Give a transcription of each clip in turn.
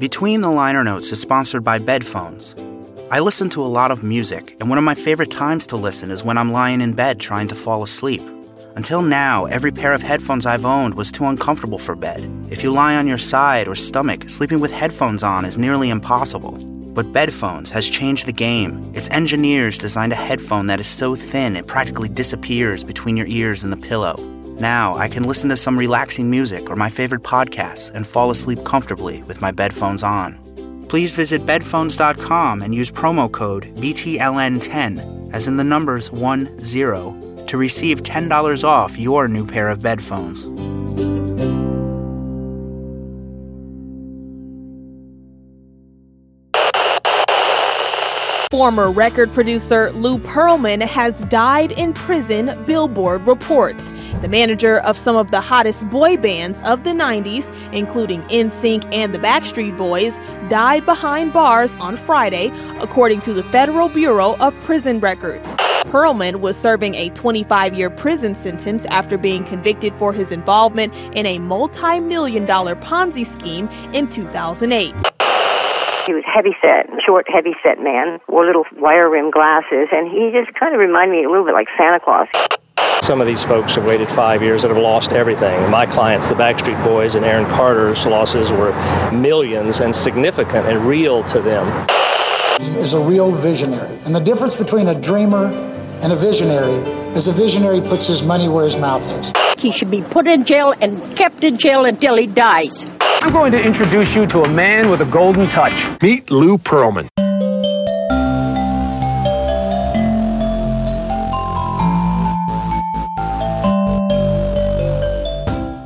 Between the Liner Notes is sponsored by Bedphones. I listen to a lot of music, and one of my favorite times to listen is when I'm lying in bed trying to fall asleep. Until now, every pair of headphones I've owned was too uncomfortable for bed. If you lie on your side or stomach, sleeping with headphones on is nearly impossible. But Bedphones has changed the game. Its engineers designed a headphone that is so thin it practically disappears between your ears and the pillow. Now I can listen to some relaxing music or my favorite podcasts and fall asleep comfortably with my bedphones on. Please visit bedphones.com and use promo code BTLN10, as in the numbers 10, to receive $10 off your new pair of bedphones. Former record producer Lou Pearlman has died in prison, Billboard reports. The manager of some of the hottest boy bands of the 90s, including NSYNC and the Backstreet Boys, died behind bars on Friday, according to the Federal Bureau of Prison Records. Pearlman was serving a 25 year prison sentence after being convicted for his involvement in a multi million dollar Ponzi scheme in 2008. He was heavy set, short, heavy set man, wore little wire rimmed glasses, and he just kind of reminded me a little bit like Santa Claus. Some of these folks have waited five years and have lost everything. My clients, the Backstreet Boys and Aaron Carter's losses were millions and significant and real to them. Is a real visionary. And the difference between a dreamer and a visionary is a visionary puts his money where his mouth is. He should be put in jail and kept in jail until he dies. I'm going to introduce you to a man with a golden touch. Meet Lou Pearlman.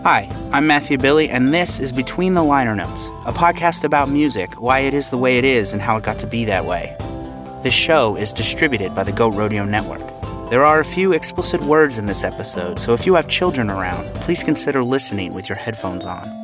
Hi, I'm Matthew Billy, and this is Between the Liner Notes, a podcast about music, why it is the way it is, and how it got to be that way. This show is distributed by the Goat Rodeo Network. There are a few explicit words in this episode, so if you have children around, please consider listening with your headphones on.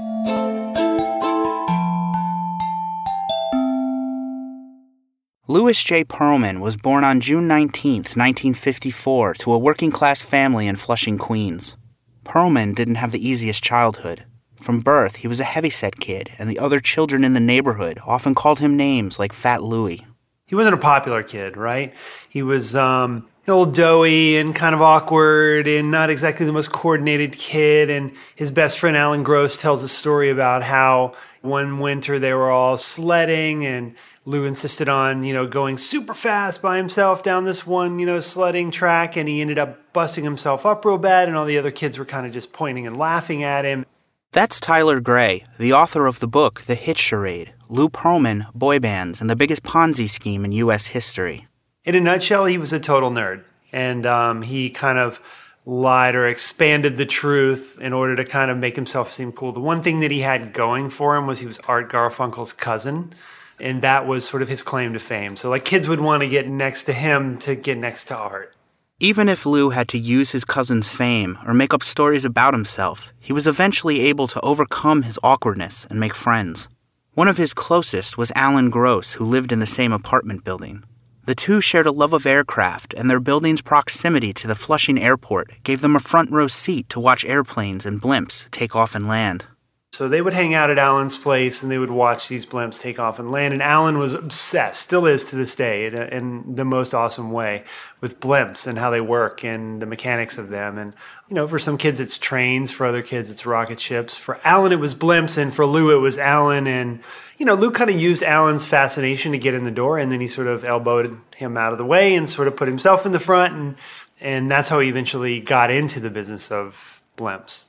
Louis J. Pearlman was born on June 19, 1954, to a working class family in Flushing, Queens. Pearlman didn't have the easiest childhood. From birth, he was a heavyset kid, and the other children in the neighborhood often called him names like Fat Louie. He wasn't a popular kid, right? He was um, a little doughy and kind of awkward and not exactly the most coordinated kid. And his best friend Alan Gross tells a story about how one winter they were all sledding and Lou insisted on, you know, going super fast by himself down this one, you know, sledding track, and he ended up busting himself up real bad, and all the other kids were kind of just pointing and laughing at him. That's Tyler Gray, the author of the book The Hit Charade Lou Pearlman, Boy Bands, and the Biggest Ponzi Scheme in U.S. History. In a nutshell, he was a total nerd, and um, he kind of lied or expanded the truth in order to kind of make himself seem cool. The one thing that he had going for him was he was Art Garfunkel's cousin and that was sort of his claim to fame. So like kids would want to get next to him to get next to Art. Even if Lou had to use his cousin's fame or make up stories about himself, he was eventually able to overcome his awkwardness and make friends. One of his closest was Alan Gross, who lived in the same apartment building. The two shared a love of aircraft, and their building's proximity to the Flushing airport gave them a front row seat to watch airplanes and blimps take off and land. So they would hang out at Alan's place and they would watch these blimps take off and land. And Alan was obsessed, still is to this day, in, in, the most awesome way with blimps and how they work and the mechanics of them. And, you know, for some kids, it's trains. For other kids, it's rocket ships. For Alan, it was blimps. And for Lou, it was Alan. And, you know, Lou kind of used Alan's fascination to get in the door. And then he sort of elbowed him out of the way and sort of put himself in the front. And, and that's how he eventually got into the business of blimps.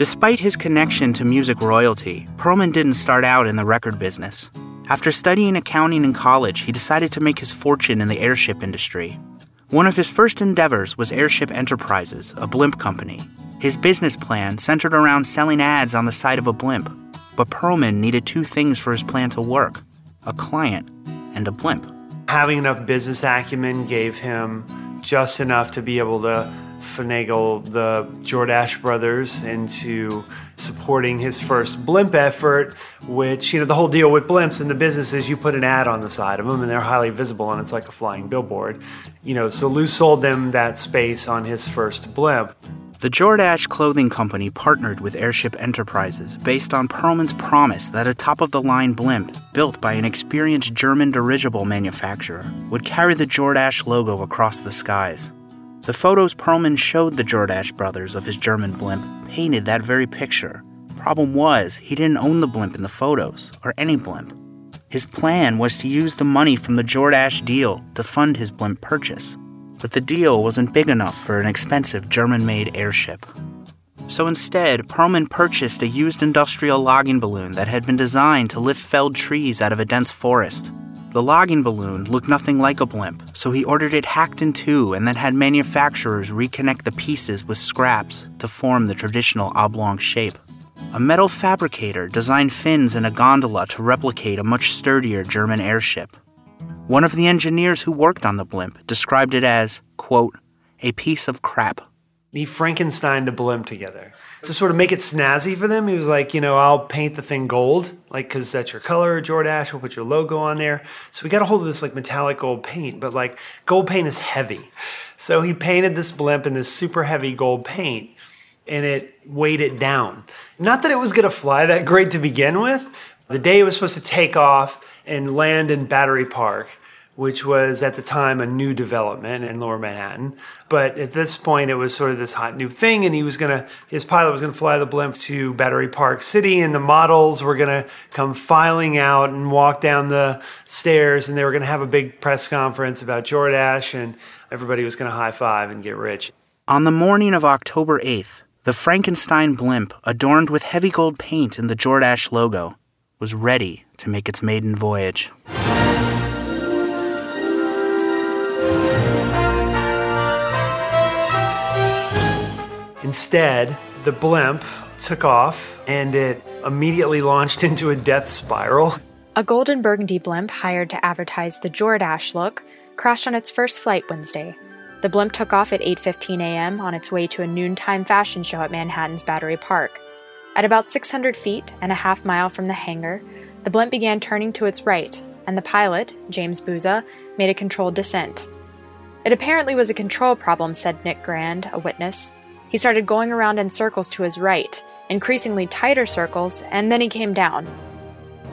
Despite his connection to music royalty, Pearlman didn't start out in the record business. After studying accounting in college, he decided to make his fortune in the airship industry. One of his first endeavors was Airship Enterprises, a blimp company. His business plan centered around selling ads on the side of a blimp. But Pearlman needed two things for his plan to work a client and a blimp. Having enough business acumen gave him just enough to be able to finagle the Jordache brothers into supporting his first blimp effort, which, you know, the whole deal with blimps in the business is you put an ad on the side of them and they're highly visible and it's like a flying billboard. You know, so Lou sold them that space on his first blimp. The Jordache Clothing Company partnered with Airship Enterprises based on Pearlman's promise that a top of the line blimp, built by an experienced German dirigible manufacturer, would carry the Jordache logo across the skies. The photos Pearlman showed the Jordache brothers of his German blimp painted that very picture. Problem was, he didn't own the blimp in the photos, or any blimp. His plan was to use the money from the Jordache deal to fund his blimp purchase but the deal wasn't big enough for an expensive German made airship. So instead, Pearlman purchased a used industrial logging balloon that had been designed to lift felled trees out of a dense forest. The logging balloon looked nothing like a blimp, so he ordered it hacked in two and then had manufacturers reconnect the pieces with scraps to form the traditional oblong shape. A metal fabricator designed fins and a gondola to replicate a much sturdier German airship. One of the engineers who worked on the blimp described it as, quote, a piece of crap. He Frankenstein the blimp together to sort of make it snazzy for them. He was like, you know, I'll paint the thing gold, like, because that's your color, Jordache. We'll put your logo on there. So we got a hold of this like metallic gold paint, but like gold paint is heavy. So he painted this blimp in this super heavy gold paint and it weighed it down. Not that it was going to fly that great to begin with. The day it was supposed to take off and land in Battery Park, which was at the time a new development in lower Manhattan. But at this point, it was sort of this hot new thing, and he was gonna, his pilot was gonna fly the blimp to Battery Park City, and the models were gonna come filing out and walk down the stairs, and they were gonna have a big press conference about Jordache, and everybody was gonna high five and get rich. On the morning of October 8th, the Frankenstein blimp, adorned with heavy gold paint and the Jordache logo, was ready to make its maiden voyage. Instead, the blimp took off and it immediately launched into a death spiral. A golden burgundy blimp hired to advertise the Jordache look crashed on its first flight Wednesday. The blimp took off at 8:15 a.m. on its way to a noontime fashion show at Manhattan's Battery Park. At about 600 feet and a half mile from the hangar, the blimp began turning to its right, and the pilot, James Bouza, made a controlled descent. It apparently was a control problem, said Nick Grand, a witness. He started going around in circles to his right, increasingly tighter circles, and then he came down.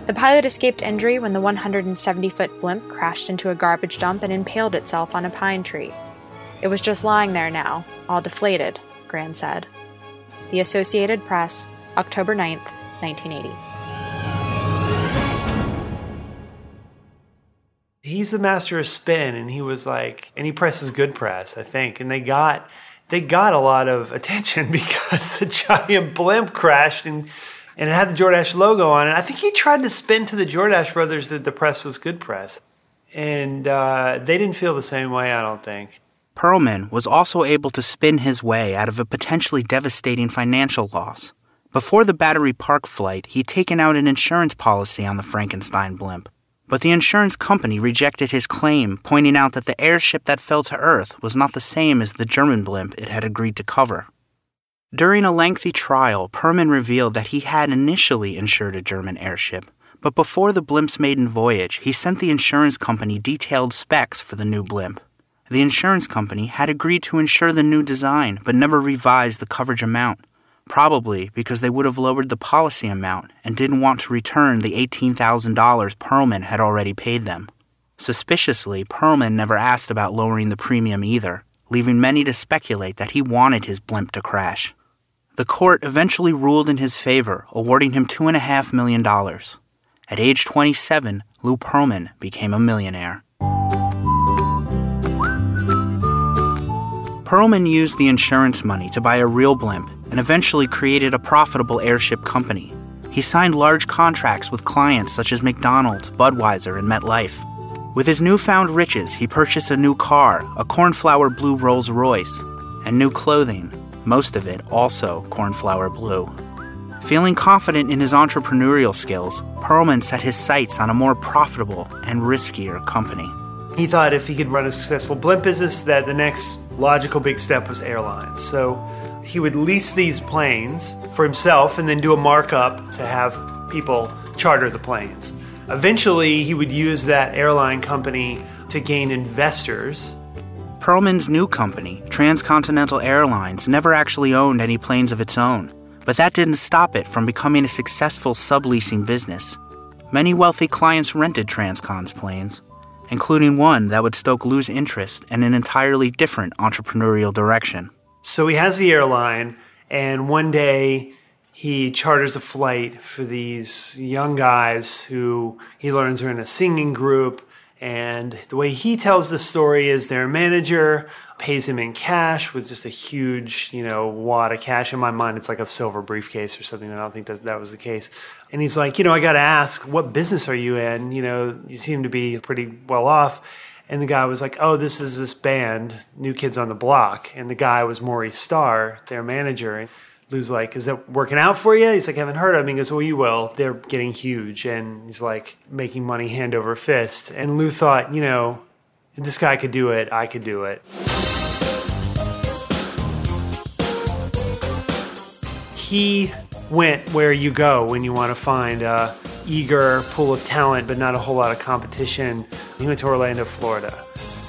The pilot escaped injury when the 170 foot blimp crashed into a garbage dump and impaled itself on a pine tree. It was just lying there now, all deflated, Grand said. The Associated Press, October 9th, 1980. He's the master of spin, and he was like, and he presses good press, I think, and they got they got a lot of attention because the giant blimp crashed and and it had the Jordache logo on it. I think he tried to spin to the Jordache brothers that the press was good press, and uh, they didn't feel the same way. I don't think. Pearlman was also able to spin his way out of a potentially devastating financial loss. Before the Battery Park flight, he'd taken out an insurance policy on the Frankenstein blimp. But the insurance company rejected his claim, pointing out that the airship that fell to Earth was not the same as the German blimp it had agreed to cover. During a lengthy trial, Pearlman revealed that he had initially insured a German airship, but before the blimp's maiden voyage, he sent the insurance company detailed specs for the new blimp. The insurance company had agreed to insure the new design, but never revised the coverage amount probably because they would have lowered the policy amount and didn't want to return the $18,000 Pearlman had already paid them. Suspiciously, Pearlman never asked about lowering the premium either, leaving many to speculate that he wanted his blimp to crash. The court eventually ruled in his favor, awarding him $2.5 million. At age 27, Lou Pearlman became a millionaire. Pearlman used the insurance money to buy a real blimp and eventually created a profitable airship company. He signed large contracts with clients such as McDonald's, Budweiser, and MetLife. With his newfound riches, he purchased a new car, a cornflower blue Rolls Royce, and new clothing, most of it also cornflower blue. Feeling confident in his entrepreneurial skills, Pearlman set his sights on a more profitable and riskier company. He thought if he could run a successful blimp business, that the next logical big step was airlines. So he would lease these planes for himself and then do a markup to have people charter the planes. Eventually, he would use that airline company to gain investors. Pearlman's new company, Transcontinental Airlines, never actually owned any planes of its own, but that didn't stop it from becoming a successful subleasing business. Many wealthy clients rented Transcon's planes, including one that would stoke Lou's interest in an entirely different entrepreneurial direction. So he has the airline, and one day he charters a flight for these young guys who he learns are in a singing group. And the way he tells the story is their manager pays him in cash with just a huge, you know, wad of cash. In my mind, it's like a silver briefcase or something. I don't think that that was the case. And he's like, you know, I got to ask, what business are you in? You know, you seem to be pretty well off. And the guy was like, oh, this is this band, New Kids on the Block. And the guy was Maurice Starr, their manager. And Lou's like, is that working out for you? He's like, I haven't heard of him. He goes, well, you will. They're getting huge. And he's like, making money hand over fist. And Lou thought, you know, this guy could do it, I could do it. He went where you go when you want to find a eager pool of talent, but not a whole lot of competition. He went to Orlando, Florida.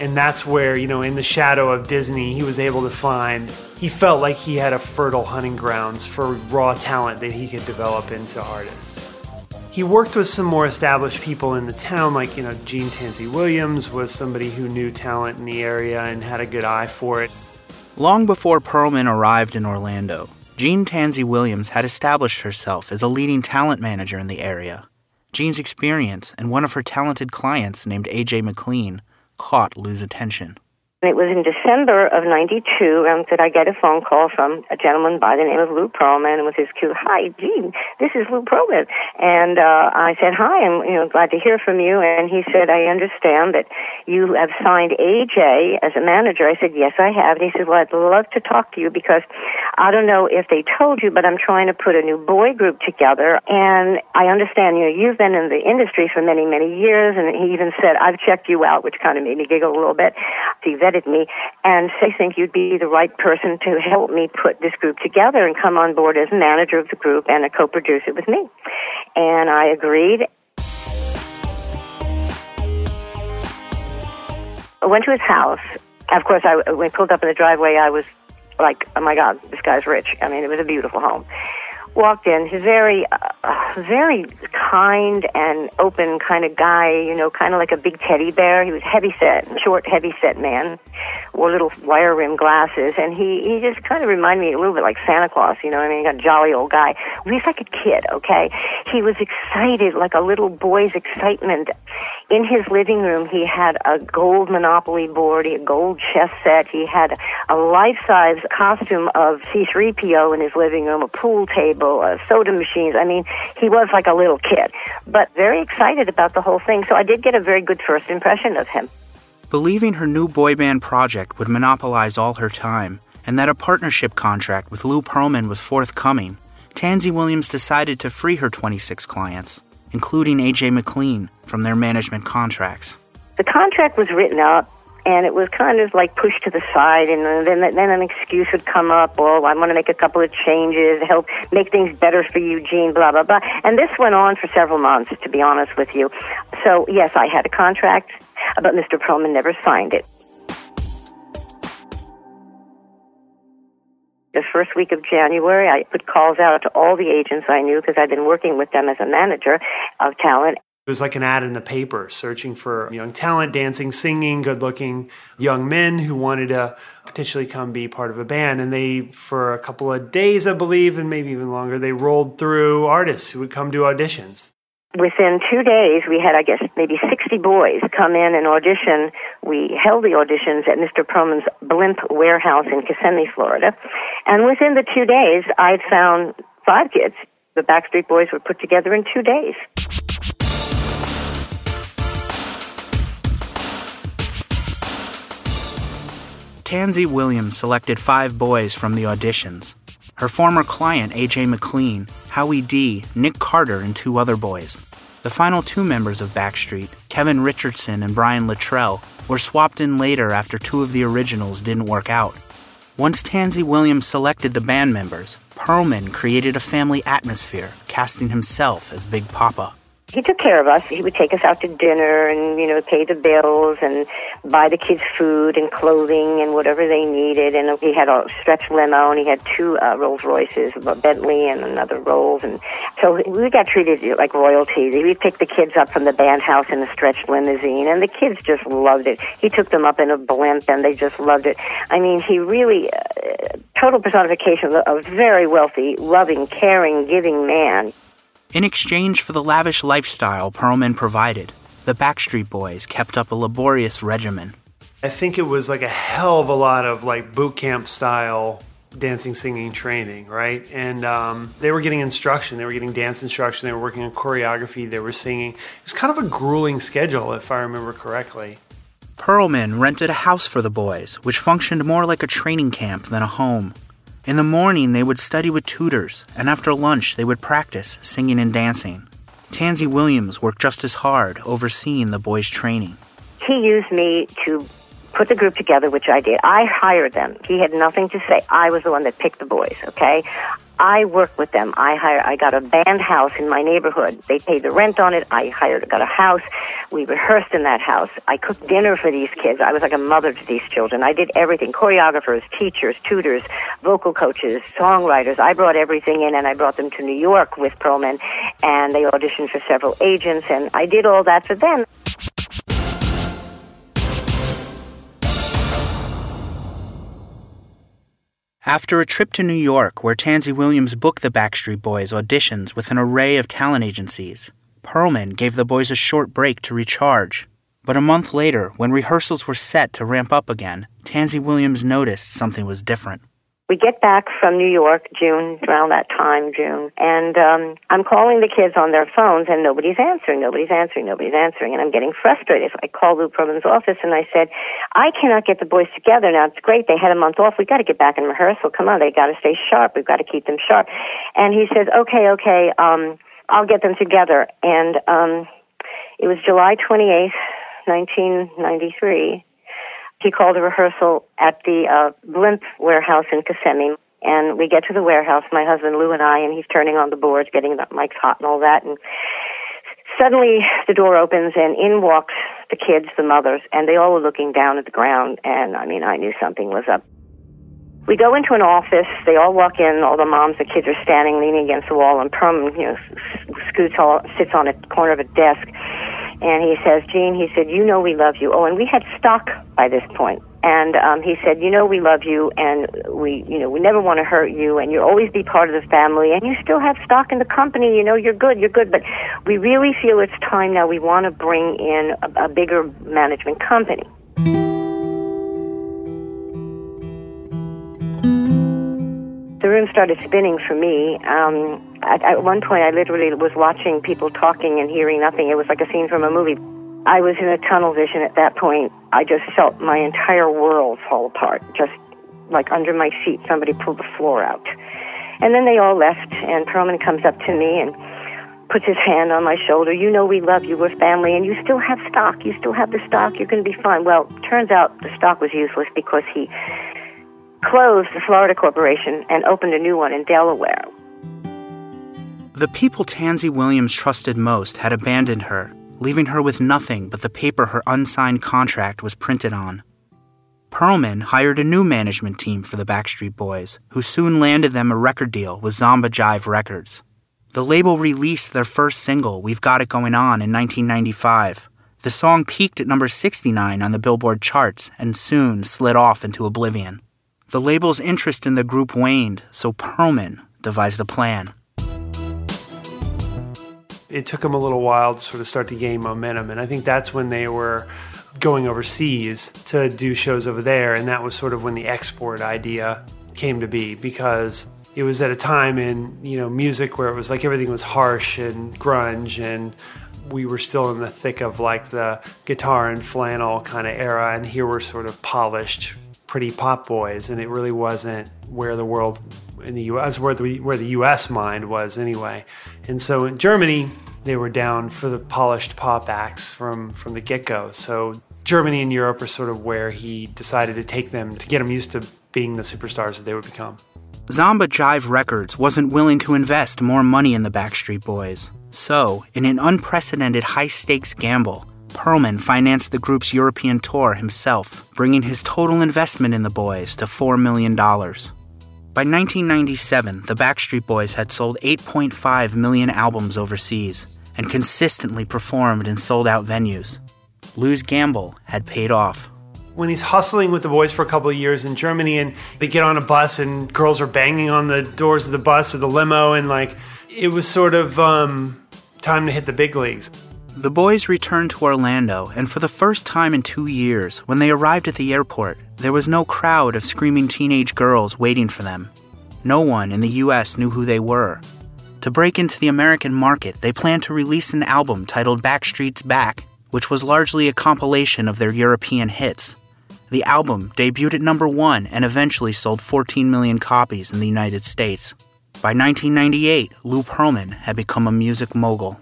And that's where, you know, in the shadow of Disney, he was able to find he felt like he had a fertile hunting grounds for raw talent that he could develop into artists. He worked with some more established people in the town, like, you know, Gene Tansy Williams was somebody who knew talent in the area and had a good eye for it. Long before Pearlman arrived in Orlando, Gene Tansy Williams had established herself as a leading talent manager in the area. Gene's experience and one of her talented clients named AJ McLean caught Lou's attention. It was in December of 92 um, that I get a phone call from a gentleman by the name of Lou Pearlman with his cue, hi, Gene, this is Lou Pearlman. And uh, I said, hi, I'm you know, glad to hear from you. And he said, I understand that you have signed AJ as a manager. I said, yes, I have. And he said, well, I'd love to talk to you because I don't know if they told you, but I'm trying to put a new boy group together. And I understand, you know, you've been in the industry for many, many years. And he even said, I've checked you out, which kind of made me giggle a little bit. He vetted me and they think you'd be the right person to help me put this group together and come on board as manager of the group and a co-producer with me. And I agreed. I went to his house. Of course, I, when I pulled up in the driveway, I was like, oh my God, this guy's rich. I mean, it was a beautiful home walked in. He's very, uh, very kind and open kind of guy. You know, kind of like a big teddy bear. He was heavy set, short, heavy set man. Wore little wire rim glasses, and he he just kind of reminded me a little bit like Santa Claus. You know, I mean, He got a jolly old guy. He's like a kid. Okay, he was excited, like a little boy's excitement. In his living room, he had a gold Monopoly board, he a gold chess set. He had a life-size costume of C-3PO in his living room, a pool table uh, soda machines. I mean, he was like a little kid, but very excited about the whole thing. So I did get a very good first impression of him. Believing her new boy band project would monopolize all her time, and that a partnership contract with Lou Pearlman was forthcoming, Tansey Williams decided to free her 26 clients, including AJ McLean, from their management contracts. The contract was written up and it was kind of like pushed to the side and then then an excuse would come up well i want to make a couple of changes help make things better for eugene blah blah blah and this went on for several months to be honest with you so yes i had a contract but mr pearlman never signed it the first week of January, I put calls out to all the agents I knew because I'd been working with them as a manager of talent. It was like an ad in the paper searching for young talent, dancing, singing, good looking young men who wanted to potentially come be part of a band. And they, for a couple of days, I believe, and maybe even longer, they rolled through artists who would come do auditions. Within two days, we had, I guess, maybe 60 boys come in and audition. We held the auditions at Mr. Pearlman's Blimp Warehouse in Kissimmee, Florida. And within the two days, I'd found five kids. The Backstreet Boys were put together in two days. Tansey Williams selected five boys from the auditions. Her former client, AJ McLean, Howie D, Nick Carter, and two other boys. The final two members of Backstreet, Kevin Richardson and Brian Littrell, were swapped in later after two of the originals didn't work out. Once Tansy Williams selected the band members, Pearlman created a family atmosphere, casting himself as Big Papa. He took care of us. He would take us out to dinner and, you know, pay the bills and buy the kids food and clothing and whatever they needed. And he had a stretch limo and he had two uh, Rolls Royces, a Bentley and another Rolls. And so we got treated like royalty. We'd pick the kids up from the band house in a stretch limousine and the kids just loved it. He took them up in a blimp and they just loved it. I mean, he really, uh, total personification of a very wealthy, loving, caring, giving man. In exchange for the lavish lifestyle Pearlman provided, the Backstreet Boys kept up a laborious regimen. I think it was like a hell of a lot of like boot camp style dancing, singing training, right? And um, they were getting instruction. They were getting dance instruction. They were working on choreography. They were singing. It was kind of a grueling schedule, if I remember correctly. Pearlman rented a house for the boys, which functioned more like a training camp than a home. In the morning, they would study with tutors, and after lunch, they would practice singing and dancing. Tansy Williams worked just as hard, overseeing the boys' training. He used me to put the group together, which I did. I hired them. He had nothing to say. I was the one that picked the boys, okay? I worked with them. I hired, I got a band house in my neighborhood. They paid the rent on it. I hired, got a house. We rehearsed in that house. I cooked dinner for these kids. I was like a mother to these children. I did everything. Choreographers, teachers, tutors, vocal coaches, songwriters. I brought everything in and I brought them to New York with Pearlman and they auditioned for several agents and I did all that for them. After a trip to New York, where Tansy Williams booked the Backstreet Boys auditions with an array of talent agencies, Pearlman gave the boys a short break to recharge. But a month later, when rehearsals were set to ramp up again, Tansy Williams noticed something was different. We get back from New York, June, around that time, June, and um, I'm calling the kids on their phones, and nobody's answering, nobody's answering, nobody's answering, and I'm getting frustrated. So I called Lou Pearlman's office, and I said, I cannot get the boys together now. It's great. They had a month off. We've got to get back in rehearsal. Come on, they got to stay sharp. We've got to keep them sharp. And he says, okay, okay, um, I'll get them together. And um, it was July 28th, 1993 he called a rehearsal at the uh, Blimp warehouse in Kissimmee. And we get to the warehouse, my husband Lou and I, and he's turning on the boards, getting the mics hot and all that. And suddenly the door opens and in walks the kids, the mothers, and they all were looking down at the ground. And I mean, I knew something was up. We go into an office. They all walk in. All the moms, the kids are standing, leaning against the wall, and Perm, you know, scoots all, sits on a corner of a desk and he says, Gene, he said, you know we love you. Oh, and we had stock by this point. And um, he said, you know we love you, and we, you know, we never want to hurt you, and you'll always be part of the family, and you still have stock in the company. You know, you're good, you're good. But we really feel it's time now. We want to bring in a, a bigger management company. The room started spinning for me. Um, at, at one point, I literally was watching people talking and hearing nothing. It was like a scene from a movie. I was in a tunnel vision at that point. I just felt my entire world fall apart. Just like under my feet, somebody pulled the floor out. And then they all left, and Pearlman comes up to me and puts his hand on my shoulder. You know we love you, we're family, and you still have stock. You still have the stock. You're going to be fine. Well, turns out the stock was useless because he closed the Florida Corporation and opened a new one in Delaware. The people Tansy Williams trusted most had abandoned her, leaving her with nothing but the paper her unsigned contract was printed on. Pearlman hired a new management team for the Backstreet Boys, who soon landed them a record deal with Zomba Jive Records. The label released their first single, We've Got It Going On, in 1995. The song peaked at number 69 on the Billboard charts and soon slid off into oblivion. The label's interest in the group waned, so Pearlman devised a plan it took them a little while to sort of start to gain momentum. And I think that's when they were going overseas to do shows over there. And that was sort of when the export idea came to be because it was at a time in, you know, music where it was like everything was harsh and grunge and we were still in the thick of like the guitar and flannel kind of era and here we're sort of polished pretty pop boys and it really wasn't where the world in the US where the where the US mind was anyway. And so in Germany, they were down for the polished pop acts from, from the get go. So Germany and Europe are sort of where he decided to take them to get them used to being the superstars that they would become. Zomba Jive Records wasn't willing to invest more money in the Backstreet Boys. So, in an unprecedented high stakes gamble, Pearlman financed the group's European tour himself, bringing his total investment in the boys to $4 million. By 1997, the Backstreet Boys had sold 8.5 million albums overseas and consistently performed in sold out venues. Lou's gamble had paid off. When he's hustling with the boys for a couple of years in Germany and they get on a bus and girls are banging on the doors of the bus or the limo, and like it was sort of um, time to hit the big leagues. The boys returned to Orlando, and for the first time in two years, when they arrived at the airport, there was no crowd of screaming teenage girls waiting for them. No one in the US knew who they were. To break into the American market, they planned to release an album titled Backstreet's Back, which was largely a compilation of their European hits. The album debuted at number one and eventually sold 14 million copies in the United States. By 1998, Lou Pearlman had become a music mogul.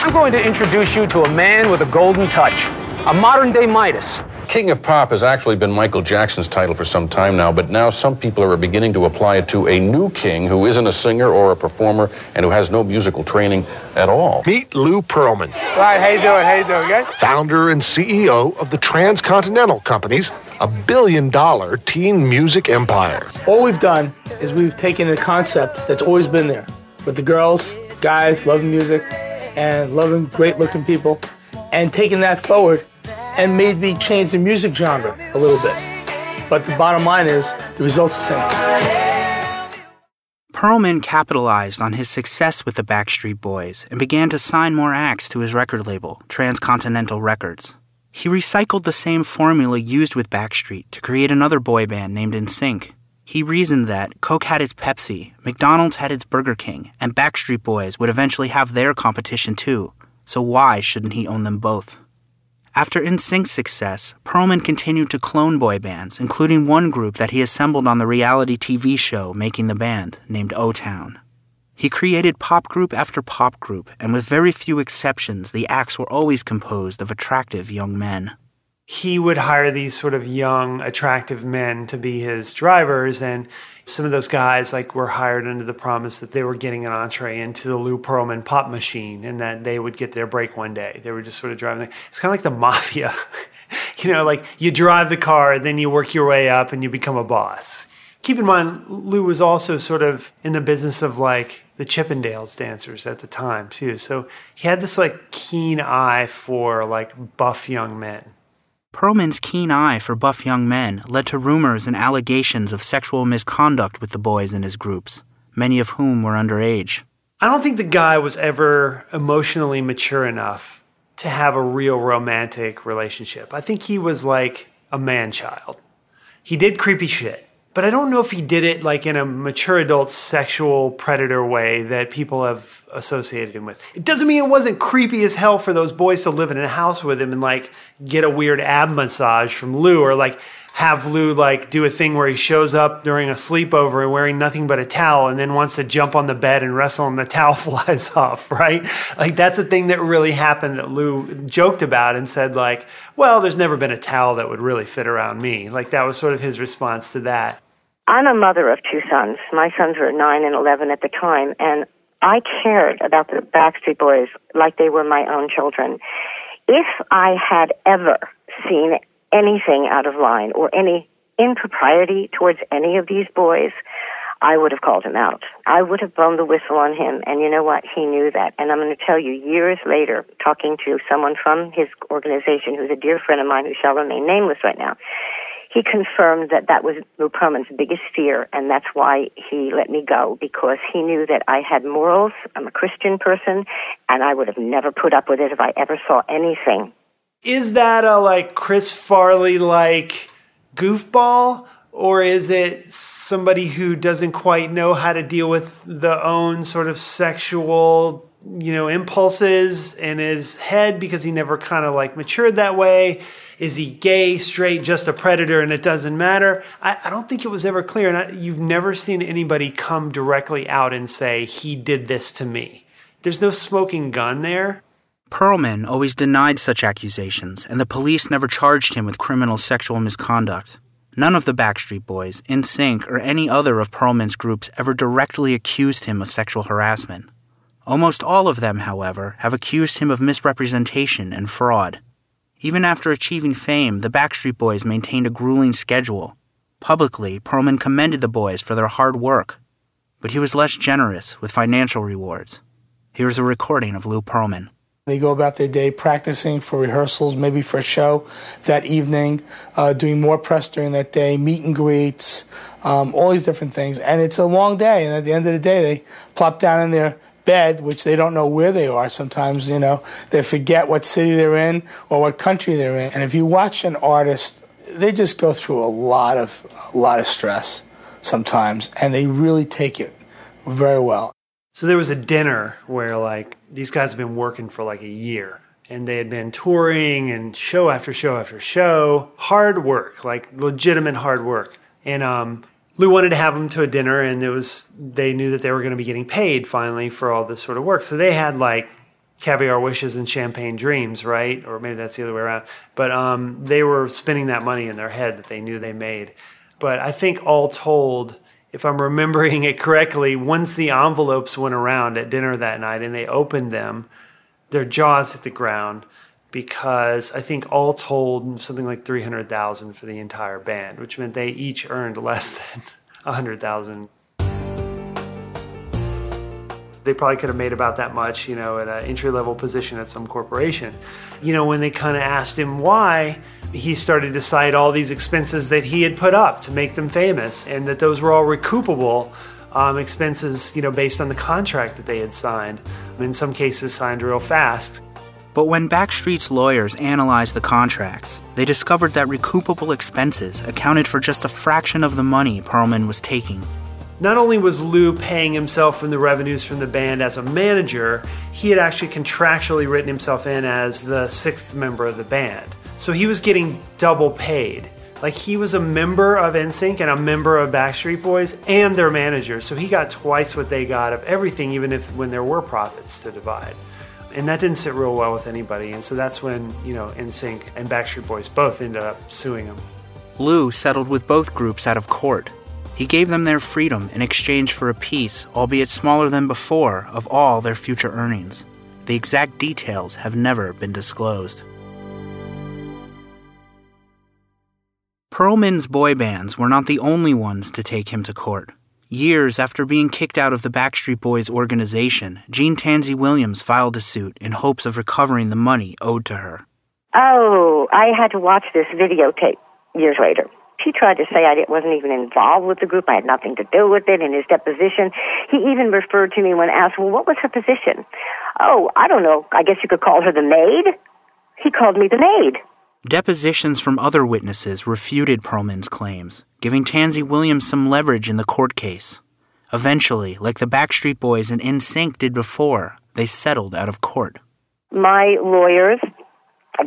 I'm going to introduce you to a man with a golden touch, a modern day Midas. King of Pop has actually been Michael Jackson's title for some time now, but now some people are beginning to apply it to a new king who isn't a singer or a performer and who has no musical training at all. Meet Lou Pearlman. Hi, how you doing? How you doing, guys? Founder and CEO of the Transcontinental Companies, a billion dollar teen music empire. All we've done is we've taken a concept that's always been there with the girls, guys, loving music, and loving great looking people, and taking that forward and made me change the music genre a little bit. But the bottom line is the result's the same. Pearlman capitalized on his success with the Backstreet Boys and began to sign more acts to his record label, Transcontinental Records. He recycled the same formula used with Backstreet to create another boy band named NSYNC. He reasoned that Coke had its Pepsi, McDonald's had its Burger King, and Backstreet Boys would eventually have their competition too, so why shouldn't he own them both? After NSYNC's success, Pearlman continued to clone boy bands, including one group that he assembled on the reality TV show Making the Band, named O Town. He created pop group after pop group, and with very few exceptions, the acts were always composed of attractive young men. He would hire these sort of young, attractive men to be his drivers, and some of those guys like were hired under the promise that they were getting an entree into the Lou Pearlman pop machine and that they would get their break one day. They were just sort of driving. It's kind of like the mafia. you know, like you drive the car, and then you work your way up and you become a boss. Keep in mind, Lou was also sort of in the business of like the Chippendales dancers at the time too. So he had this like keen eye for like buff young men. Pearlman's keen eye for buff young men led to rumors and allegations of sexual misconduct with the boys in his groups, many of whom were underage. I don't think the guy was ever emotionally mature enough to have a real romantic relationship. I think he was like a man child. He did creepy shit but I don't know if he did it like in a mature adult sexual predator way that people have associated him with. It doesn't mean it wasn't creepy as hell for those boys to live in a house with him and like get a weird ab massage from Lou or like have Lou like do a thing where he shows up during a sleepover and wearing nothing but a towel and then wants to jump on the bed and wrestle and the towel flies off, right? Like that's a thing that really happened that Lou joked about and said like, well, there's never been a towel that would really fit around me. Like that was sort of his response to that. I'm a mother of two sons. My sons were 9 and 11 at the time and I cared about the Backstreet Boys like they were my own children. If I had ever seen anything out of line or any impropriety towards any of these boys, I would have called him out. I would have blown the whistle on him. And you know what? He knew that. And I'm going to tell you, years later, talking to someone from his organization who's a dear friend of mine who shall remain nameless right now, he confirmed that that was Lou biggest fear, and that's why he let me go because he knew that I had morals. I'm a Christian person, and I would have never put up with it if I ever saw anything is that a like Chris Farley like goofball? Or is it somebody who doesn't quite know how to deal with the own sort of sexual, you know, impulses in his head because he never kind of like matured that way? Is he gay, straight, just a predator, and it doesn't matter? I, I don't think it was ever clear. And I, you've never seen anybody come directly out and say, he did this to me. There's no smoking gun there. Pearlman always denied such accusations, and the police never charged him with criminal sexual misconduct. None of the Backstreet Boys, NSYNC, or any other of Pearlman's groups ever directly accused him of sexual harassment. Almost all of them, however, have accused him of misrepresentation and fraud. Even after achieving fame, the Backstreet Boys maintained a grueling schedule. Publicly, Pearlman commended the boys for their hard work, but he was less generous with financial rewards. Here's a recording of Lou Pearlman. They go about their day practicing for rehearsals, maybe for a show that evening, uh, doing more press during that day, meet and greets, um, all these different things. And it's a long day. And at the end of the day, they plop down in their bed, which they don't know where they are sometimes, you know. They forget what city they're in or what country they're in. And if you watch an artist, they just go through a lot of a lot of stress sometimes and they really take it very well. So there was a dinner where like these guys have been working for like a year and they had been touring and show after show after show, hard work, like legitimate hard work. And um, Lou wanted to have them to a dinner, and it was they knew that they were going to be getting paid finally for all this sort of work. So they had like caviar wishes and champagne dreams, right? Or maybe that's the other way around. But um, they were spending that money in their head that they knew they made. But I think all told if I'm remembering it correctly, once the envelopes went around at dinner that night and they opened them, their jaws hit the ground because I think all told something like 300,000 for the entire band, which meant they each earned less than 100,000. They probably could have made about that much, you know, at an entry level position at some corporation. You know, when they kind of asked him why, he started to cite all these expenses that he had put up to make them famous and that those were all recoupable um, expenses, you know, based on the contract that they had signed. In some cases, signed real fast. But when Backstreet's lawyers analyzed the contracts, they discovered that recoupable expenses accounted for just a fraction of the money Pearlman was taking. Not only was Lou paying himself from the revenues from the band as a manager, he had actually contractually written himself in as the sixth member of the band. So he was getting double paid. Like he was a member of NSYNC and a member of Backstreet Boys and their manager. So he got twice what they got of everything, even if when there were profits to divide. And that didn't sit real well with anybody. And so that's when, you know, NSYNC and Backstreet Boys both ended up suing him. Lou settled with both groups out of court. He gave them their freedom in exchange for a piece, albeit smaller than before, of all their future earnings. The exact details have never been disclosed. Pearlman's boy bands were not the only ones to take him to court. Years after being kicked out of the Backstreet Boys organization, Jean Tansey Williams filed a suit in hopes of recovering the money owed to her. Oh, I had to watch this videotape years later. She tried to say I wasn't even involved with the group. I had nothing to do with it. In his deposition, he even referred to me when asked, well, what was her position? Oh, I don't know. I guess you could call her the maid. He called me the maid. Depositions from other witnesses refuted Pearlman's claims, giving Tansey Williams some leverage in the court case. Eventually, like the Backstreet Boys and NSYNC did before, they settled out of court. My lawyers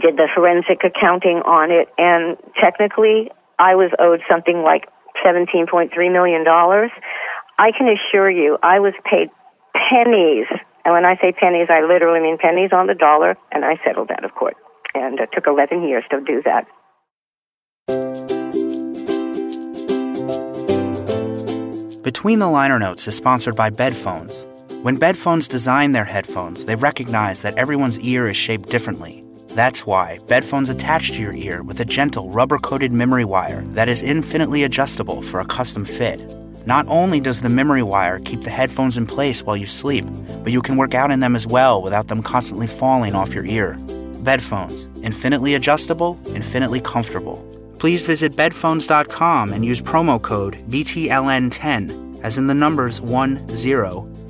did the forensic accounting on it, and technically, I was owed something like $17.3 million. I can assure you, I was paid pennies. And when I say pennies, I literally mean pennies on the dollar, and I settled out of court and it took 11 years to do that. Between the Liner Notes is sponsored by Bedphones. When Bedphones design their headphones, they recognize that everyone's ear is shaped differently. That's why Bedphones attach to your ear with a gentle rubber coated memory wire that is infinitely adjustable for a custom fit. Not only does the memory wire keep the headphones in place while you sleep, but you can work out in them as well without them constantly falling off your ear. Bedphones, infinitely adjustable, infinitely comfortable. Please visit bedphones.com and use promo code BTLN10, as in the numbers 10,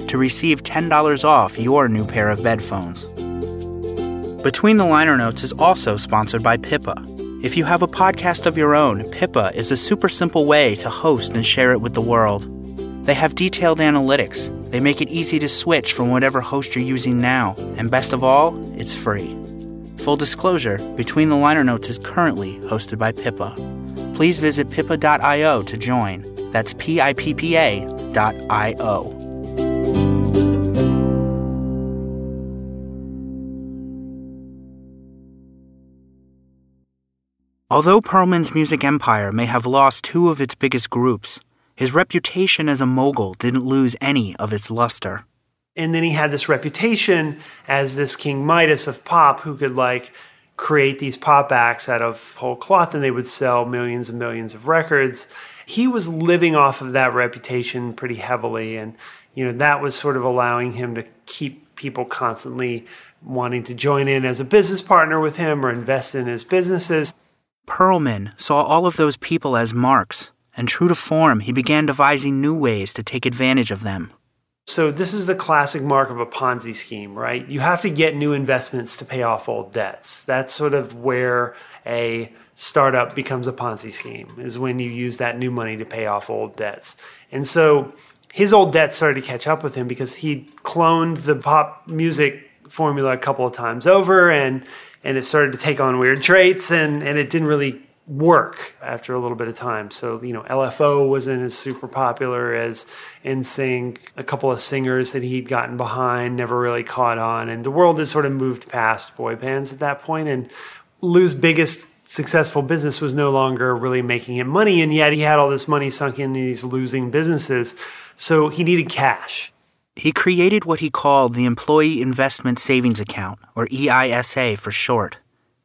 to receive $10 off your new pair of bedphones. Between the Liner Notes is also sponsored by Pippa. If you have a podcast of your own, Pippa is a super simple way to host and share it with the world. They have detailed analytics. They make it easy to switch from whatever host you're using now. And best of all, it's free. Full disclosure, Between the Liner Notes is currently hosted by Pippa. Please visit pippa.io to join. That's P I P P A dot I O. Although Pearlman's music empire may have lost two of its biggest groups, his reputation as a mogul didn't lose any of its luster. And then he had this reputation as this King Midas of pop who could like create these pop acts out of whole cloth and they would sell millions and millions of records. He was living off of that reputation pretty heavily and you know that was sort of allowing him to keep people constantly wanting to join in as a business partner with him or invest in his businesses. Pearlman saw all of those people as marks, and true to form, he began devising new ways to take advantage of them. So, this is the classic mark of a Ponzi scheme, right? You have to get new investments to pay off old debts. That's sort of where a startup becomes a Ponzi scheme, is when you use that new money to pay off old debts. And so, his old debts started to catch up with him because he cloned the pop music formula a couple of times over and and it started to take on weird traits and and it didn't really work after a little bit of time. So, you know, LFO wasn't as super popular as NSYNC. A couple of singers that he'd gotten behind never really caught on. And the world had sort of moved past boy bands at that point. And Lou's biggest successful business was no longer really making him money. And yet he had all this money sunk in these losing businesses. So he needed cash. He created what he called the Employee Investment Savings Account, or EISA for short.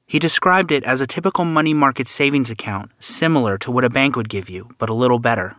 He described it as a typical money market savings account, similar to what a bank would give you, but a little better.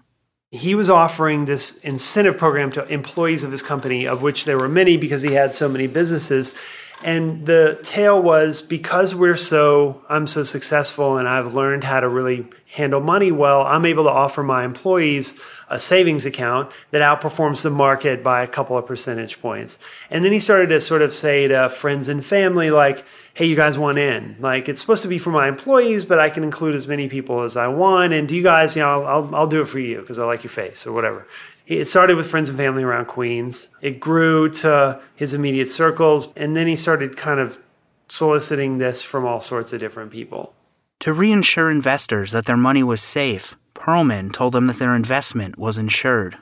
He was offering this incentive program to employees of his company, of which there were many because he had so many businesses. And the tale was because we're so, I'm so successful and I've learned how to really handle money well, I'm able to offer my employees a savings account that outperforms the market by a couple of percentage points. And then he started to sort of say to friends and family, like, hey, you guys want in? Like, it's supposed to be for my employees, but I can include as many people as I want. And do you guys, you know, I'll, I'll, I'll do it for you because I like your face or whatever. It started with friends and family around Queens. It grew to his immediate circles. And then he started kind of soliciting this from all sorts of different people. To reassure investors that their money was safe, Pearlman told them that their investment was insured.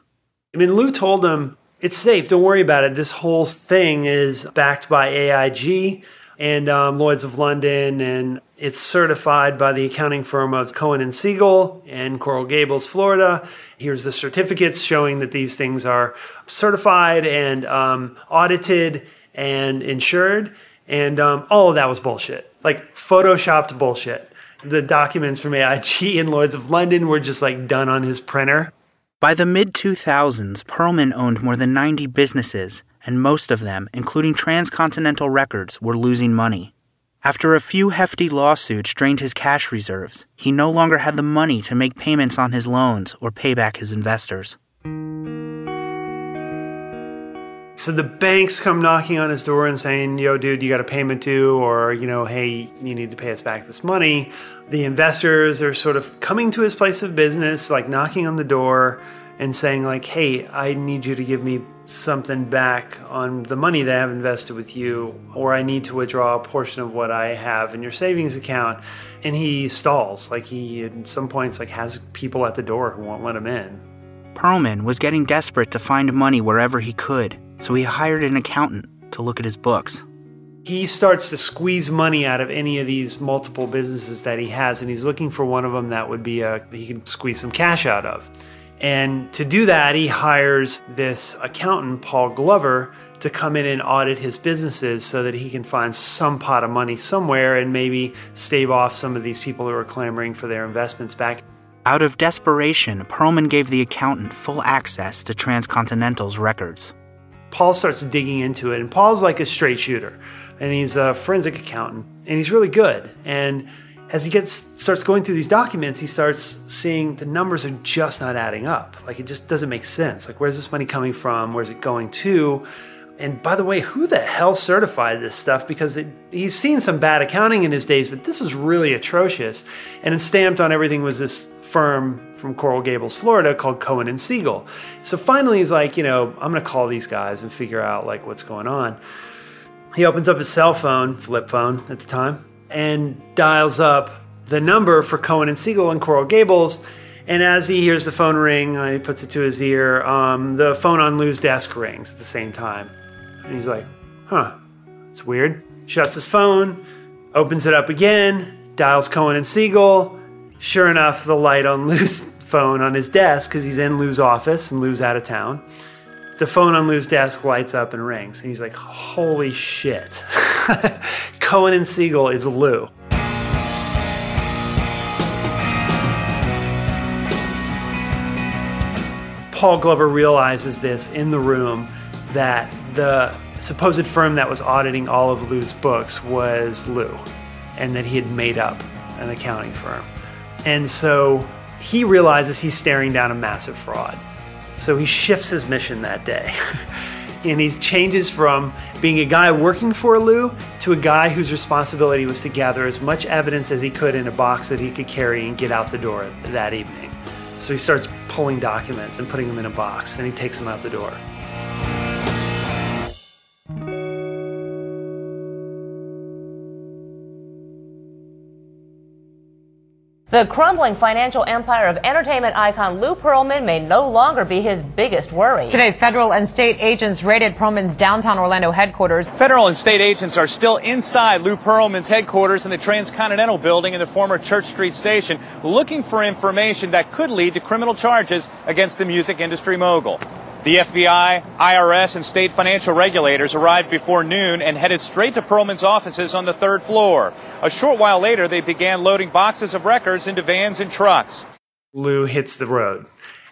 I mean, Lou told them, it's safe, don't worry about it. This whole thing is backed by AIG and um, Lloyd's of London, and it's certified by the accounting firm of Cohen and Siegel in Coral Gables, Florida. Here's the certificates showing that these things are certified and um, audited and insured. And um, all of that was bullshit, like photoshopped bullshit the documents from AIG and Lloyd's of London were just like done on his printer. By the mid 2000s, Pearlman owned more than 90 businesses, and most of them, including Transcontinental Records, were losing money. After a few hefty lawsuits drained his cash reserves, he no longer had the money to make payments on his loans or pay back his investors. So the banks come knocking on his door and saying, yo, dude, you got a payment due, or, you know, hey, you need to pay us back this money. The investors are sort of coming to his place of business, like knocking on the door and saying, like, hey, I need you to give me something back on the money that I have invested with you, or I need to withdraw a portion of what I have in your savings account. And he stalls. Like he at some points like has people at the door who won't let him in. Pearlman was getting desperate to find money wherever he could so he hired an accountant to look at his books. He starts to squeeze money out of any of these multiple businesses that he has, and he's looking for one of them that would be a he can squeeze some cash out of. And to do that, he hires this accountant, Paul Glover, to come in and audit his businesses so that he can find some pot of money somewhere and maybe stave off some of these people who are clamoring for their investments back. Out of desperation, Pearlman gave the accountant full access to Transcontinental's records. Paul starts digging into it, and Paul's like a straight shooter, and he's a forensic accountant, and he's really good. And as he gets starts going through these documents, he starts seeing the numbers are just not adding up. Like it just doesn't make sense. Like where's this money coming from? Where's it going to? And by the way, who the hell certified this stuff? Because it, he's seen some bad accounting in his days, but this is really atrocious. And stamped on everything was this firm from Coral Gables, Florida called Cohen and Siegel. So finally he's like, you know, I'm going to call these guys and figure out like what's going on. He opens up his cell phone, flip phone at the time, and dials up the number for Cohen and Siegel in Coral Gables. And as he hears the phone ring, uh, he puts it to his ear. Um, the phone on Lou's desk rings at the same time. And he's like, huh, it's weird. Shuts his phone, opens it up again, dials Cohen and Siegel, Sure enough, the light on Lou's phone on his desk, because he's in Lou's office and Lou's out of town, the phone on Lou's desk lights up and rings, and he's like, "Holy shit!" Cohen and Siegel is Lou. Paul Glover realizes this in the room that the supposed firm that was auditing all of Lou's books was Lou, and that he had made up an accounting firm. And so he realizes he's staring down a massive fraud. So he shifts his mission that day. and he changes from being a guy working for Lou to a guy whose responsibility was to gather as much evidence as he could in a box that he could carry and get out the door that evening. So he starts pulling documents and putting them in a box, and he takes them out the door. The crumbling financial empire of entertainment icon Lou Pearlman may no longer be his biggest worry. Today, federal and state agents raided Pearlman's downtown Orlando headquarters. Federal and state agents are still inside Lou Pearlman's headquarters in the Transcontinental building in the former Church Street station, looking for information that could lead to criminal charges against the music industry mogul. The FBI, IRS, and state financial regulators arrived before noon and headed straight to Pearlman's offices on the third floor. A short while later, they began loading boxes of records into vans and trucks. Lou hits the road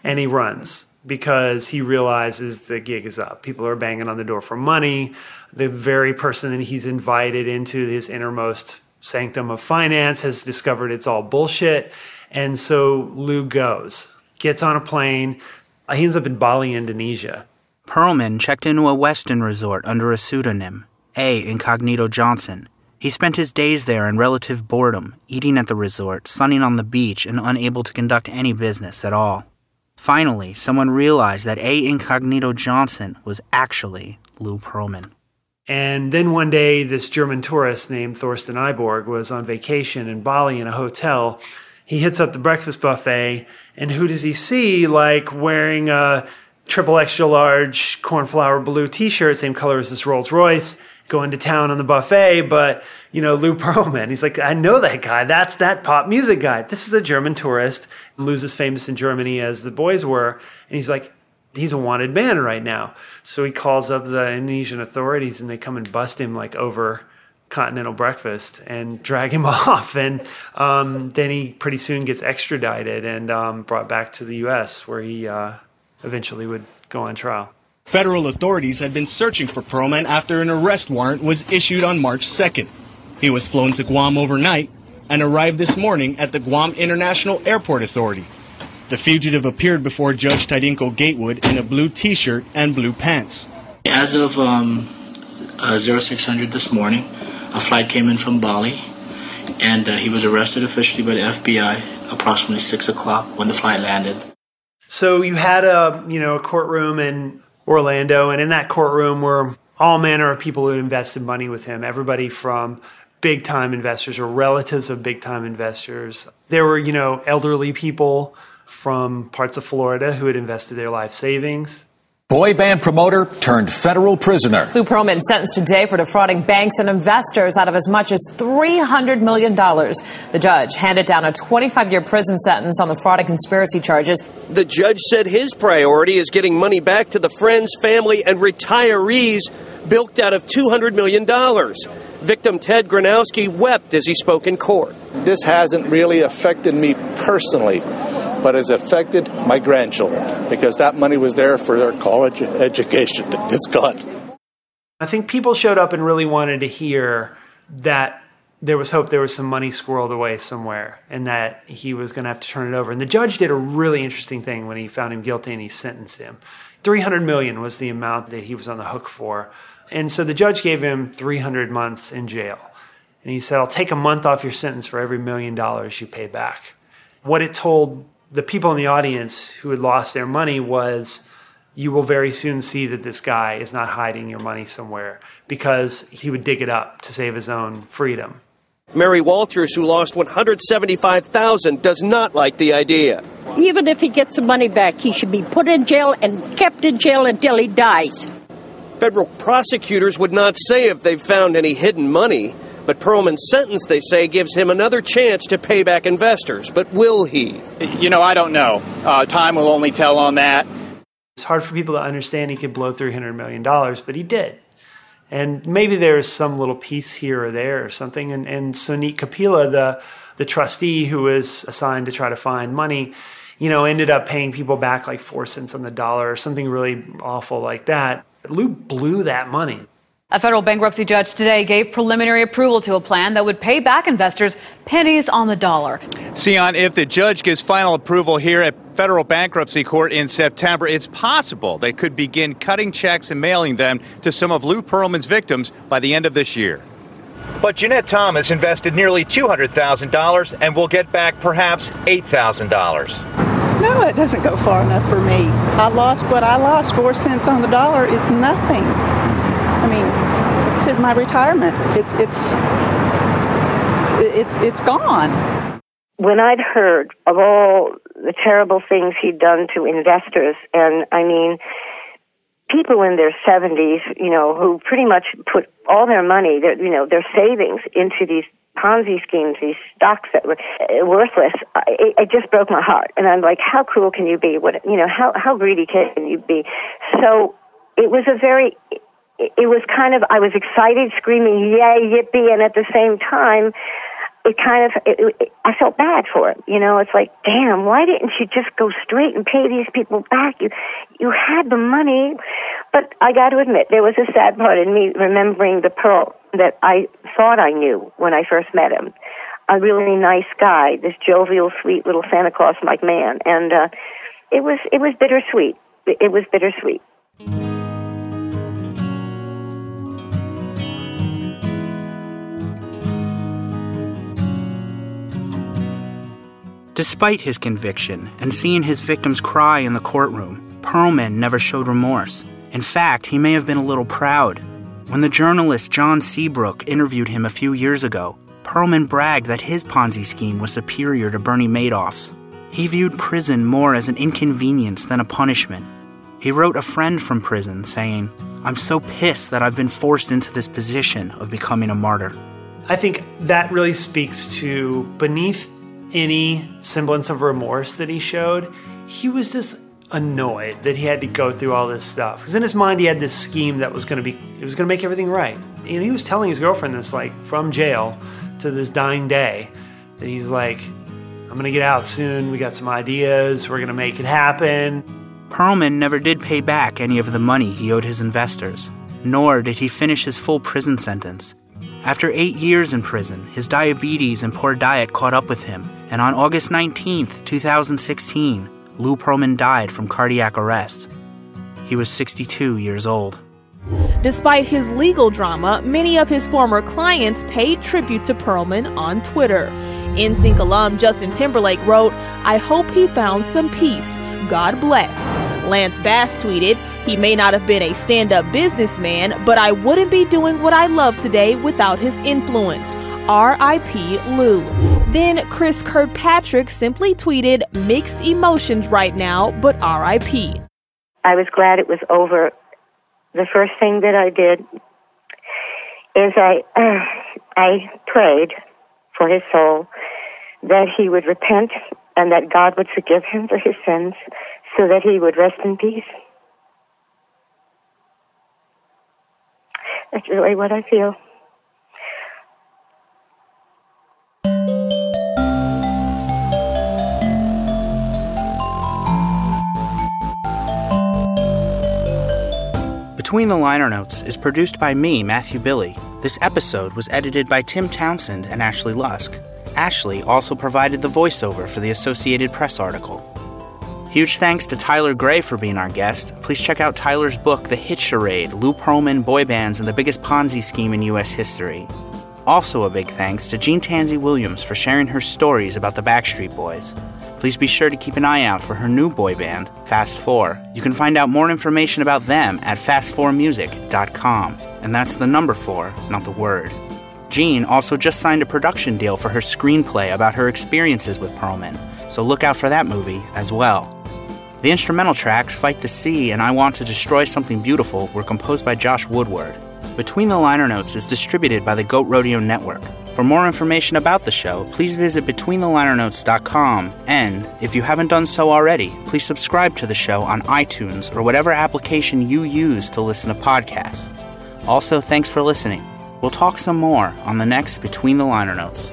and he runs because he realizes the gig is up. People are banging on the door for money. The very person that he's invited into his innermost sanctum of finance has discovered it's all bullshit. And so Lou goes, gets on a plane, Uh, he ends up in Bali, Indonesia. Pearlman checked into a Westin resort under a pseudonym, A. Incognito Johnson. He spent his days there in relative boredom, eating at the resort, sunning on the beach, and unable to conduct any business at all. Finally, someone realized that A. Incognito Johnson was actually Lou Pearlman. And then one day, this German tourist named Thorsten Eiborg was on vacation in Bali in a hotel he hits up the breakfast buffet, and who does he see like wearing a triple extra large cornflower blue t-shirt, same color as this Rolls Royce, going to town on the buffet, but you know, Lou Pearlman. He's like, I know that guy. That's that pop music guy. This is a German tourist. Lou's as famous in Germany as the boys were. And he's like, he's a wanted man right now. So he calls up the Indonesian authorities and they come and bust him like over continental breakfast and drag him off. And um, then he pretty soon gets extradited and um, brought back to the U.S., where he uh, eventually would go on trial. Federal authorities had been searching for Pearlman after an arrest warrant was issued on March 2nd. He was flown to Guam overnight and arrived this morning at the Guam International Airport Authority. The fugitive appeared before Judge Tydingco-Gatewood in a blue t-shirt and blue pants. As of um, uh, 0600 this morning, a flight came in from Bali, and uh, he was arrested officially by the FBI approximately six o'clock when the flight landed. So you had a you know a courtroom in Orlando, and in that courtroom were all manner of people who had invested money with him. Everybody from big time investors or relatives of big time investors. There were you know elderly people from parts of Florida who had invested their life savings. Boy band promoter turned federal prisoner. Lou Pearlman sentenced today for defrauding banks and investors out of as much as $300 million. The judge handed down a 25 year prison sentence on the fraud and conspiracy charges. The judge said his priority is getting money back to the friends, family, and retirees bilked out of $200 million. Victim Ted Granowski wept as he spoke in court. This hasn't really affected me personally but has affected my grandchildren because that money was there for their college education. It's gone. I think people showed up and really wanted to hear that there was hope there was some money squirreled away somewhere and that he was going to have to turn it over. And the judge did a really interesting thing when he found him guilty and he sentenced him. 300 million was the amount that he was on the hook for. And so the judge gave him 300 months in jail. And he said, I'll take a month off your sentence for every million dollars you pay back. What it told the people in the audience who had lost their money was you will very soon see that this guy is not hiding your money somewhere because he would dig it up to save his own freedom. Mary Walters, who lost 175,000, does not like the idea. Even if he gets the money back, he should be put in jail and kept in jail until he dies. Federal prosecutors would not say if they've found any hidden money. But Pearlman's sentence, they say, gives him another chance to pay back investors. But will he? You know, I don't know. Uh, time will only tell on that. It's hard for people to understand he could blow $300 million, but he did. And maybe there's some little piece here or there or something. And, and Soneet Kapila, the, the trustee who was assigned to try to find money, you know, ended up paying people back like four cents on the dollar or something really awful like that. Lou blew that money. A federal bankruptcy judge today gave preliminary approval to a plan that would pay back investors pennies on the dollar. Sion, if the judge gives final approval here at federal bankruptcy court in September, it's possible they could begin cutting checks and mailing them to some of Lou Pearlman's victims by the end of this year. But Jeanette Thomas invested nearly $200,000 and will get back perhaps $8,000. No, it doesn't go far enough for me. I lost what I lost. Four cents on the dollar is nothing. I mean, it's my retirement. It's it's it's it's gone. When I'd heard of all the terrible things he'd done to investors, and I mean, people in their 70s, you know, who pretty much put all their money, their, you know, their savings into these Ponzi schemes, these stocks that were uh, worthless. It, it just broke my heart, and I'm like, how cruel can you be? What you know, how how greedy can you be? So it was a very it was kind of I was excited, screaming yay, yippee, and at the same time, it kind of it, it, I felt bad for him. You know, it's like, damn, why didn't you just go straight and pay these people back? You you had the money, but I got to admit there was a sad part in me remembering the Pearl that I thought I knew when I first met him. A really nice guy, this jovial, sweet little Santa Claus like man, and uh, it was it was bittersweet. It was bittersweet. Despite his conviction and seeing his victims cry in the courtroom, Pearlman never showed remorse. In fact, he may have been a little proud. When the journalist John Seabrook interviewed him a few years ago, Pearlman bragged that his Ponzi scheme was superior to Bernie Madoff's. He viewed prison more as an inconvenience than a punishment. He wrote a friend from prison saying, I'm so pissed that I've been forced into this position of becoming a martyr. I think that really speaks to beneath any semblance of remorse that he showed, he was just annoyed that he had to go through all this stuff. Because in his mind, he had this scheme that was going to be, it was going to make everything right. And he was telling his girlfriend this, like, from jail to this dying day, that he's like, I'm going to get out soon. We got some ideas. We're going to make it happen. Pearlman never did pay back any of the money he owed his investors, nor did he finish his full prison sentence. After eight years in prison, his diabetes and poor diet caught up with him, and on August 19, 2016, Lou Pearlman died from cardiac arrest. He was 62 years old. Despite his legal drama, many of his former clients paid tribute to Pearlman on Twitter. NSYNC alum Justin Timberlake wrote, I hope he found some peace. God bless. Lance Bass tweeted, He may not have been a stand up businessman, but I wouldn't be doing what I love today without his influence. R.I.P. Lou. Then Chris Kirkpatrick simply tweeted, Mixed emotions right now, but R.I.P. I was glad it was over. The first thing that I did is I, uh, I prayed for his soul that he would repent and that God would forgive him for his sins so that he would rest in peace. That's really what I feel. Between the Liner Notes is produced by me, Matthew Billy. This episode was edited by Tim Townsend and Ashley Lusk. Ashley also provided the voiceover for the Associated Press article. Huge thanks to Tyler Gray for being our guest. Please check out Tyler's book, The Hit Charade Lou Pearlman, Boy Bands, and the Biggest Ponzi Scheme in U.S. History. Also, a big thanks to Jean Tansey Williams for sharing her stories about the Backstreet Boys. Please be sure to keep an eye out for her new boy band, Fast Four. You can find out more information about them at fast4music.com. And that's the number four, not the word. Jean also just signed a production deal for her screenplay about her experiences with Pearlman, so look out for that movie as well. The instrumental tracks Fight the Sea and I Want to Destroy Something Beautiful were composed by Josh Woodward. Between the Liner Notes is distributed by the Goat Rodeo Network. For more information about the show, please visit BetweenTheLinerNotes.com, and if you haven't done so already, please subscribe to the show on iTunes or whatever application you use to listen to podcasts. Also, thanks for listening. We'll talk some more on the next Between the Liner Notes.